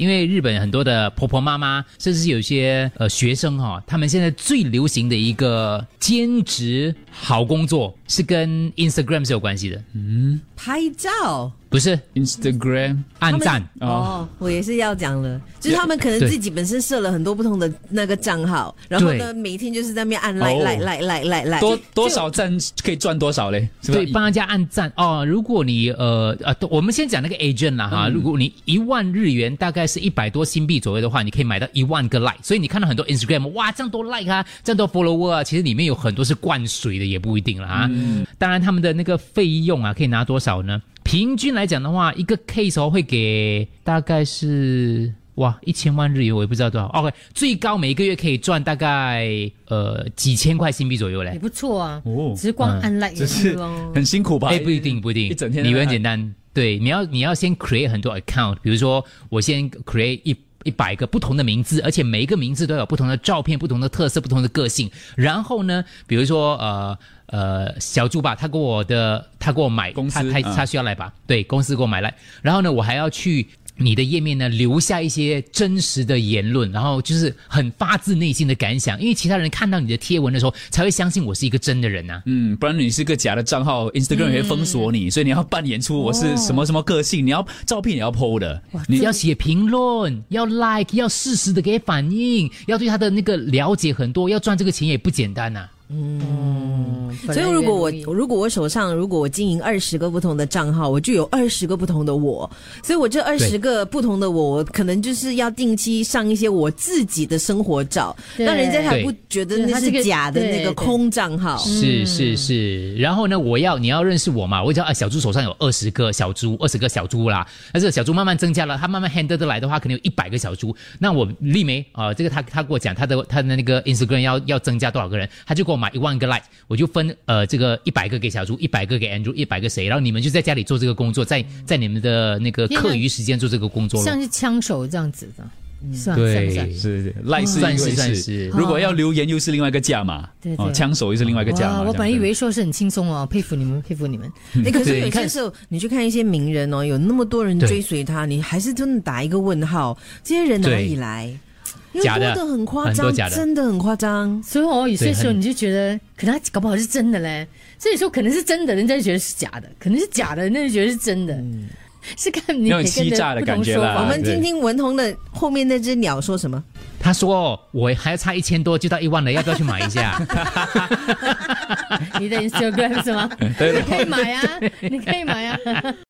因为日本很多的婆婆妈妈，甚至是有些呃学生哈、他们现在最流行的一个兼职好工作是跟 Instagram 是有关系的，嗯拍照。不是 Instagram 按赞。哦，我也是要讲了，就是他们可能自己本身设了很多不同的那个账号，然后呢，对每天就是在那边按来哦来来来来来，多多少赞可以赚多少嘞？对，帮人家按赞哦。如果你呃呃，我们先讲那个 agent 啦哈，如果你一万日元大概是一百多新币左右的话，你可以买到一万个 like。所以你看到很多 Instagram 哇，这样多 like 啊，这样多 follower 啊，其实里面有很多是灌水的，也不一定了啊。当然，他们的那个费用啊，可以拿多少呢？平均来讲的话，一个 case 哦会给大概是。哇，一千万日元我也不知道多少。OK，最高每个月可以赚大概呃几千块新币左右嘞也。不错啊，哦只是光按 like 只是咯。很辛苦吧？哎，不一定，不一定，一整天你在那很简单，对，你要你要先 create 很多 account，比如说我先 create 一。一百个不同的名字，而且每一个名字都有不同的照片、不同的特色、不同的个性。然后呢，比如说呃呃小猪吧，他给我的他给我买，公司啊他他他需要来吧？对，公司给我买来。然后呢，我还要去你的页面呢留下一些真实的言论，然后就是很发自内心的感想，因为其他人看到你的贴文的时候，才会相信我是一个真的人呐、嗯，不然你是个假的账号，Instagram 也会封锁你，所以你要扮演出我是什么什么个性，你要照片也要 PO 的。你要写评论，要 like，要适时的给反应，要对他的那个了解很多，要赚这个钱也不简单呐、本来所以如果我如果我手上如果我经营二十个不同的账号，我就有二十个不同的我，所以我这二十个不同的我，我可能就是要定期上一些我自己的生活照，对。让人家还不觉得那是假的那个空账号。是是是，然后呢，我要你要认识我嘛，我讲啊，小猪手上有二十个小猪，二十个小猪啦，但是小猪慢慢增加了，它慢慢 handle 得来的话，可能有一百个小猪。那我丽梅啊、呃这个他他跟我讲他的他的那个 Instagram 要要增加多少个人，他就给我买一万个 like，我就分呃这个一百个给小猪，一百个给 Andrew，一百个谁，然后你们就在家里做这个工作，在在你们的那个课余时间做这个工作。像是枪手这样子的，算对算？是赖是算是算是，如果要留言又是另外一个价嘛，对对哦，枪手又是另外一个价嘛。我本来以为说是很轻松哦，佩服你们，佩服你们。哎，可是有些时候你去看一些名人哦，有那么多人追随他，你还是真的打一个问号，这些人哪里来？因为假的的很夸张，的真的很夸张。所以哦，有些时候你就觉得，可能他搞不好是真的嘞。所以说可能是真的，人家就觉得是假的；可能是假的，人家就觉得是真的。是看你那种每个人欺诈的不同感觉我们对听听文彤的后面那只鸟说什么。他说我还要差一千多就到一万了，要不要去买一下？你的 Instagram 是吗？对你可以买啊，你可以买啊。